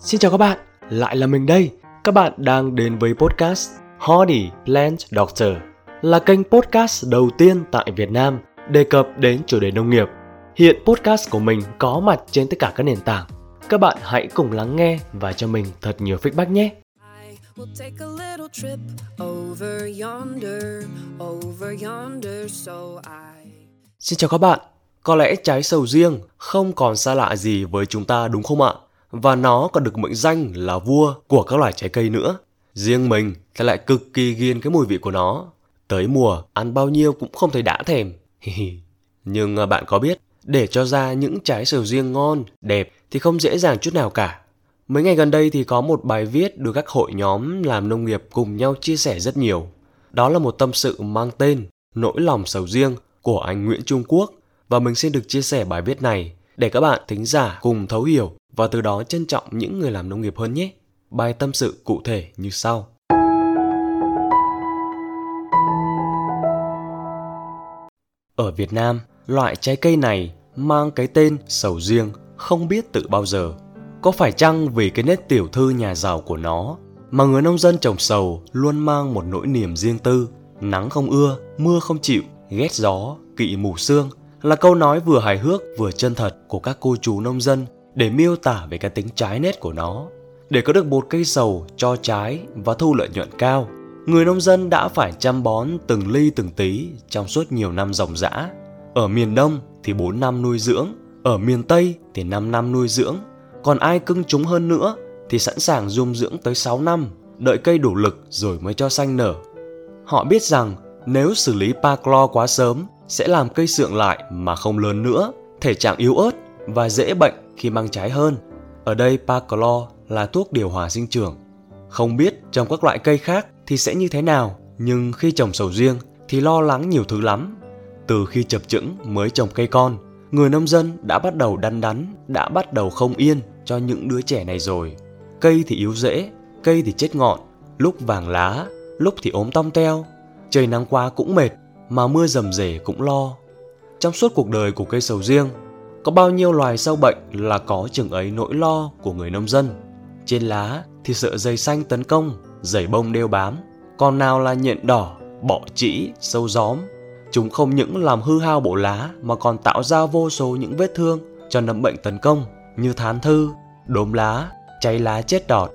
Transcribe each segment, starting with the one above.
Xin chào các bạn, lại là mình đây. Các bạn đang đến với podcast Hardy Plant Doctor, là kênh podcast đầu tiên tại Việt Nam đề cập đến chủ đề nông nghiệp. Hiện podcast của mình có mặt trên tất cả các nền tảng. Các bạn hãy cùng lắng nghe và cho mình thật nhiều feedback nhé. We'll take a little trip over yonder, over yonder, so I... Xin chào các bạn, có lẽ trái sầu riêng không còn xa lạ gì với chúng ta đúng không ạ? Và nó còn được mệnh danh là vua của các loài trái cây nữa. Riêng mình thì lại cực kỳ ghiền cái mùi vị của nó. Tới mùa, ăn bao nhiêu cũng không thấy đã thèm. Nhưng à, bạn có biết, để cho ra những trái sầu riêng ngon, đẹp thì không dễ dàng chút nào cả. Mấy ngày gần đây thì có một bài viết được các hội nhóm làm nông nghiệp cùng nhau chia sẻ rất nhiều. Đó là một tâm sự mang tên Nỗi lòng sầu riêng của anh Nguyễn Trung Quốc và mình xin được chia sẻ bài viết này để các bạn thính giả cùng thấu hiểu và từ đó trân trọng những người làm nông nghiệp hơn nhé. Bài tâm sự cụ thể như sau. Ở Việt Nam, loại trái cây này mang cái tên sầu riêng không biết từ bao giờ. Có phải chăng vì cái nét tiểu thư nhà giàu của nó mà người nông dân trồng sầu luôn mang một nỗi niềm riêng tư, nắng không ưa, mưa không chịu, ghét gió, kỵ mù sương là câu nói vừa hài hước vừa chân thật của các cô chú nông dân để miêu tả về cái tính trái nét của nó. Để có được một cây sầu cho trái và thu lợi nhuận cao, người nông dân đã phải chăm bón từng ly từng tí trong suốt nhiều năm ròng rã. Ở miền Đông thì 4 năm nuôi dưỡng, ở miền Tây thì 5 năm nuôi dưỡng, còn ai cưng chúng hơn nữa thì sẵn sàng dung dưỡng tới 6 năm, đợi cây đủ lực rồi mới cho xanh nở. Họ biết rằng nếu xử lý Paclo quá sớm sẽ làm cây sượng lại mà không lớn nữa, thể trạng yếu ớt và dễ bệnh khi mang trái hơn. Ở đây Paclor là thuốc điều hòa sinh trưởng. Không biết trồng các loại cây khác thì sẽ như thế nào, nhưng khi trồng sầu riêng thì lo lắng nhiều thứ lắm. Từ khi chập chững mới trồng cây con, người nông dân đã bắt đầu đắn đắn, đã bắt đầu không yên cho những đứa trẻ này rồi. Cây thì yếu rễ, cây thì chết ngọn, lúc vàng lá, lúc thì ốm tong teo. Trời nắng quá cũng mệt, mà mưa rầm rể cũng lo. Trong suốt cuộc đời của cây sầu riêng, có bao nhiêu loài sâu bệnh là có chừng ấy nỗi lo của người nông dân. Trên lá thì sợ dây xanh tấn công, dày bông đeo bám, còn nào là nhện đỏ, bọ trĩ, sâu gióm. Chúng không những làm hư hao bộ lá mà còn tạo ra vô số những vết thương cho nấm bệnh tấn công như thán thư, đốm lá, cháy lá chết đọt.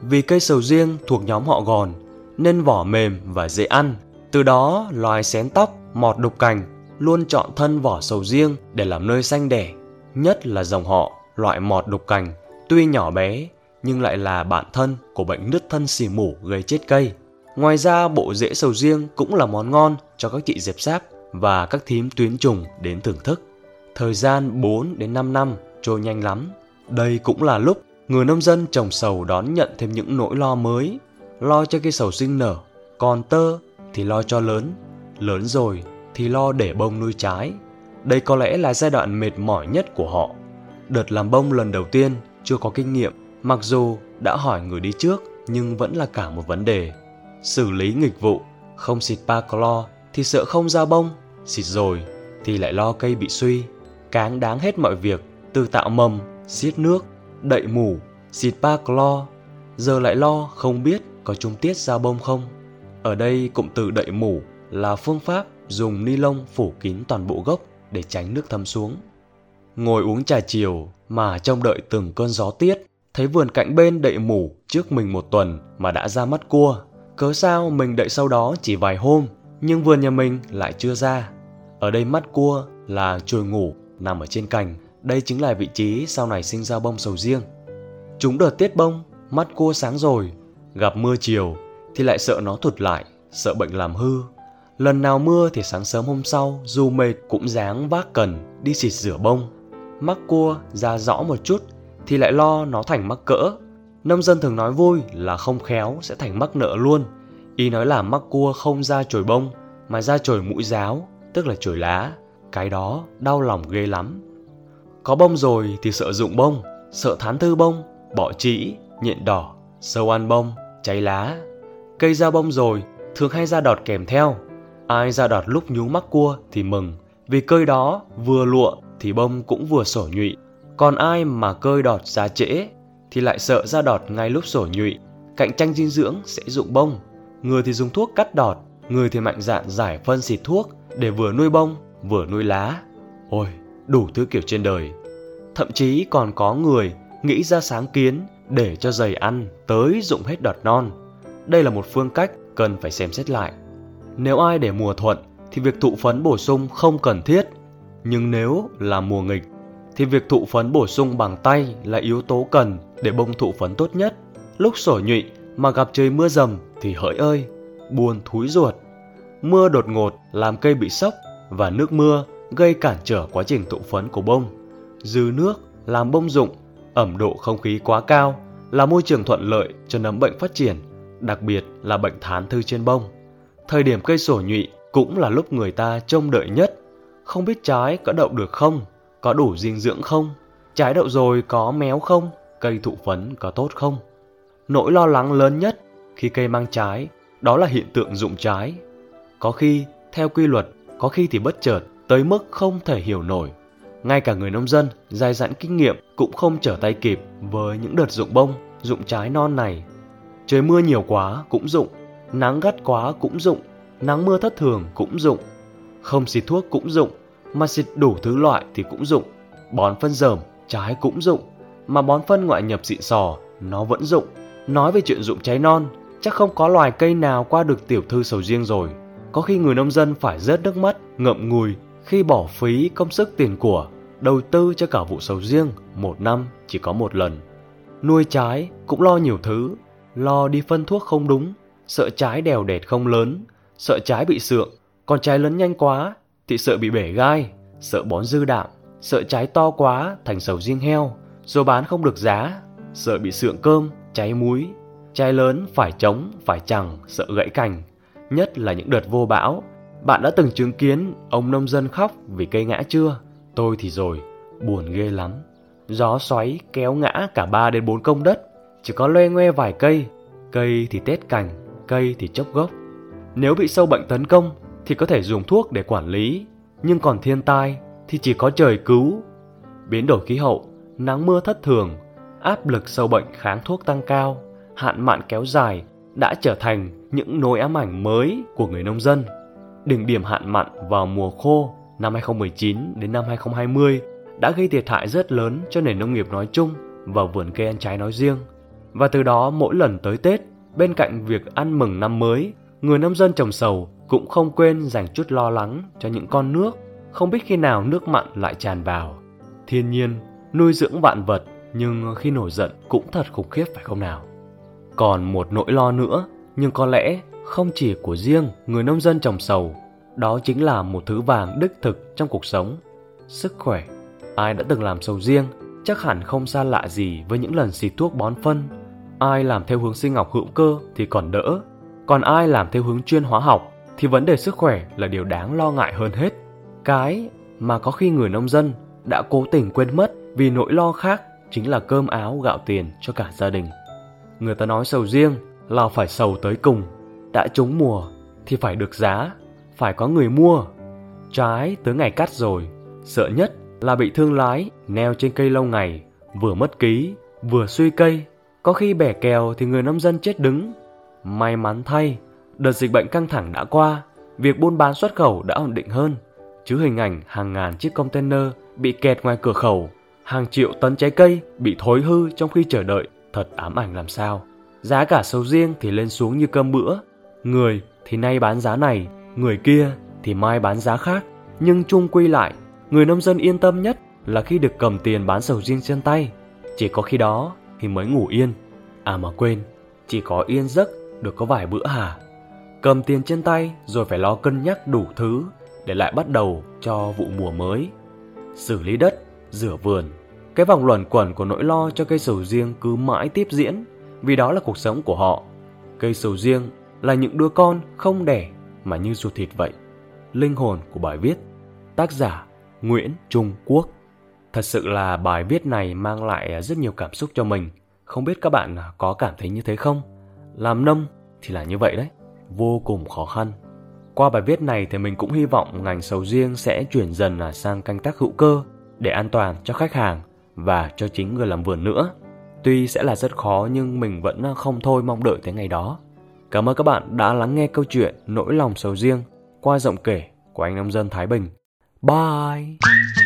Vì cây sầu riêng thuộc nhóm họ gòn nên vỏ mềm và dễ ăn. Từ đó loài xén tóc, mọt đục cành luôn chọn thân vỏ sầu riêng để làm nơi sanh đẻ, nhất là dòng họ loại mọt đục cành, tuy nhỏ bé nhưng lại là bạn thân của bệnh nứt thân xì mủ gây chết cây. Ngoài ra bộ rễ sầu riêng cũng là món ngon cho các chị dẹp sáp và các thím tuyến trùng đến thưởng thức. Thời gian 4 đến 5 năm trôi nhanh lắm. Đây cũng là lúc người nông dân trồng sầu đón nhận thêm những nỗi lo mới, lo cho cây sầu sinh nở, còn tơ thì lo cho lớn, lớn rồi thì lo để bông nuôi trái. Đây có lẽ là giai đoạn mệt mỏi nhất của họ. Đợt làm bông lần đầu tiên chưa có kinh nghiệm, mặc dù đã hỏi người đi trước nhưng vẫn là cả một vấn đề. Xử lý nghịch vụ, không xịt ba clo thì sợ không ra bông, xịt rồi thì lại lo cây bị suy. Cáng đáng hết mọi việc, từ tạo mầm, xiết nước, đậy mủ, xịt ba clo, giờ lại lo không biết có trung tiết ra bông không. Ở đây cụm từ đậy mủ là phương pháp dùng ni lông phủ kín toàn bộ gốc để tránh nước thấm xuống. Ngồi uống trà chiều mà trông đợi từng cơn gió tiết, thấy vườn cạnh bên đậy mủ trước mình một tuần mà đã ra mắt cua. Cớ sao mình đợi sau đó chỉ vài hôm, nhưng vườn nhà mình lại chưa ra. Ở đây mắt cua là chồi ngủ nằm ở trên cành, đây chính là vị trí sau này sinh ra bông sầu riêng. Chúng đợt tiết bông, mắt cua sáng rồi, gặp mưa chiều thì lại sợ nó thụt lại, sợ bệnh làm hư Lần nào mưa thì sáng sớm hôm sau, dù mệt cũng dáng vác cần, đi xịt rửa bông. Mắc cua ra rõ một chút thì lại lo nó thành mắc cỡ. Nông dân thường nói vui là không khéo sẽ thành mắc nợ luôn. Ý nói là mắc cua không ra chồi bông mà ra chồi mũi giáo, tức là chồi lá. Cái đó đau lòng ghê lắm. Có bông rồi thì sợ dụng bông, sợ thán thư bông, bỏ trĩ, nhện đỏ, sâu ăn bông, cháy lá. Cây ra bông rồi thường hay ra đọt kèm theo Ai ra đọt lúc nhú mắc cua thì mừng, vì cơi đó vừa lụa thì bông cũng vừa sổ nhụy. Còn ai mà cơi đọt ra trễ thì lại sợ ra đọt ngay lúc sổ nhụy, cạnh tranh dinh dưỡng sẽ dụng bông. Người thì dùng thuốc cắt đọt, người thì mạnh dạn giải phân xịt thuốc để vừa nuôi bông, vừa nuôi lá. Ôi, đủ thứ kiểu trên đời. Thậm chí còn có người nghĩ ra sáng kiến để cho giày ăn tới dụng hết đọt non. Đây là một phương cách cần phải xem xét lại. Nếu ai để mùa thuận thì việc thụ phấn bổ sung không cần thiết. Nhưng nếu là mùa nghịch thì việc thụ phấn bổ sung bằng tay là yếu tố cần để bông thụ phấn tốt nhất. Lúc sổ nhụy mà gặp trời mưa dầm thì hỡi ơi, buồn thúi ruột. Mưa đột ngột làm cây bị sốc và nước mưa gây cản trở quá trình thụ phấn của bông. Dư nước làm bông rụng, ẩm độ không khí quá cao là môi trường thuận lợi cho nấm bệnh phát triển, đặc biệt là bệnh thán thư trên bông. Thời điểm cây sổ nhụy cũng là lúc người ta trông đợi nhất. Không biết trái có đậu được không, có đủ dinh dưỡng không, trái đậu rồi có méo không, cây thụ phấn có tốt không. Nỗi lo lắng lớn nhất khi cây mang trái đó là hiện tượng rụng trái. Có khi theo quy luật, có khi thì bất chợt tới mức không thể hiểu nổi. Ngay cả người nông dân dài dặn kinh nghiệm cũng không trở tay kịp với những đợt rụng bông, rụng trái non này. Trời mưa nhiều quá cũng dụng, nắng gắt quá cũng dụng, nắng mưa thất thường cũng dụng, Không xịt thuốc cũng dụng, mà xịt đủ thứ loại thì cũng dụng, Bón phân dởm, trái cũng dụng, mà bón phân ngoại nhập xịn sò, nó vẫn dụng. Nói về chuyện dụng trái non, chắc không có loài cây nào qua được tiểu thư sầu riêng rồi. Có khi người nông dân phải rớt nước mắt, ngậm ngùi khi bỏ phí công sức tiền của, đầu tư cho cả vụ sầu riêng một năm chỉ có một lần. Nuôi trái cũng lo nhiều thứ, lo đi phân thuốc không đúng, sợ trái đèo đẹt không lớn, sợ trái bị sượng, còn trái lớn nhanh quá thì sợ bị bể gai, sợ bón dư đạm, sợ trái to quá thành sầu riêng heo, rồi bán không được giá, sợ bị sượng cơm, cháy muối. Trái lớn phải trống, phải chẳng, sợ gãy cành, nhất là những đợt vô bão. Bạn đã từng chứng kiến ông nông dân khóc vì cây ngã chưa? Tôi thì rồi, buồn ghê lắm. Gió xoáy kéo ngã cả ba đến bốn công đất, chỉ có loe ngoe vài cây, cây thì tết cành, cây thì chốc gốc. Nếu bị sâu bệnh tấn công thì có thể dùng thuốc để quản lý, nhưng còn thiên tai thì chỉ có trời cứu. Biến đổi khí hậu, nắng mưa thất thường, áp lực sâu bệnh kháng thuốc tăng cao, hạn mặn kéo dài đã trở thành những nỗi ám ảnh mới của người nông dân. Đỉnh điểm hạn mặn vào mùa khô năm 2019 đến năm 2020 đã gây thiệt hại rất lớn cho nền nông nghiệp nói chung và vườn cây ăn trái nói riêng. Và từ đó mỗi lần tới Tết, bên cạnh việc ăn mừng năm mới, người nông dân trồng sầu cũng không quên dành chút lo lắng cho những con nước, không biết khi nào nước mặn lại tràn vào. Thiên nhiên nuôi dưỡng vạn vật nhưng khi nổi giận cũng thật khủng khiếp phải không nào? Còn một nỗi lo nữa, nhưng có lẽ không chỉ của riêng người nông dân trồng sầu, đó chính là một thứ vàng đích thực trong cuộc sống, sức khỏe. Ai đã từng làm sầu riêng chắc hẳn không xa lạ gì với những lần xịt thuốc bón phân. Ai làm theo hướng sinh học hữu cơ thì còn đỡ, còn ai làm theo hướng chuyên hóa học thì vấn đề sức khỏe là điều đáng lo ngại hơn hết. Cái mà có khi người nông dân đã cố tình quên mất vì nỗi lo khác chính là cơm áo gạo tiền cho cả gia đình. Người ta nói sầu riêng là phải sầu tới cùng, đã trúng mùa thì phải được giá, phải có người mua. Trái tới ngày cắt rồi, sợ nhất là bị thương lái neo trên cây lâu ngày, vừa mất ký, vừa suy cây, có khi bẻ kèo thì người nông dân chết đứng. May mắn thay, đợt dịch bệnh căng thẳng đã qua, việc buôn bán xuất khẩu đã ổn định hơn, chứ hình ảnh hàng ngàn chiếc container bị kẹt ngoài cửa khẩu, hàng triệu tấn trái cây bị thối hư trong khi chờ đợi, thật ám ảnh làm sao. Giá cả sầu riêng thì lên xuống như cơm bữa, người thì nay bán giá này, người kia thì mai bán giá khác, nhưng chung quy lại, người nông dân yên tâm nhất là khi được cầm tiền bán sầu riêng trên tay, chỉ có khi đó thì mới ngủ yên. À mà quên, chỉ có yên giấc được có vài bữa hà Cầm tiền trên tay rồi phải lo cân nhắc đủ thứ để lại bắt đầu cho vụ mùa mới. Xử lý đất, rửa vườn, cái vòng luẩn quẩn của nỗi lo cho cây sầu riêng cứ mãi tiếp diễn vì đó là cuộc sống của họ. Cây sầu riêng là những đứa con không đẻ mà như ruột thịt vậy. Linh hồn của bài viết Tác giả Nguyễn Trung Quốc Thật sự là bài viết này mang lại rất nhiều cảm xúc cho mình. Không biết các bạn có cảm thấy như thế không? Làm nông thì là như vậy đấy, vô cùng khó khăn. Qua bài viết này thì mình cũng hy vọng ngành sầu riêng sẽ chuyển dần sang canh tác hữu cơ để an toàn cho khách hàng và cho chính người làm vườn nữa. Tuy sẽ là rất khó nhưng mình vẫn không thôi mong đợi tới ngày đó. Cảm ơn các bạn đã lắng nghe câu chuyện Nỗi lòng sầu riêng qua giọng kể của anh nông dân Thái Bình. Bye!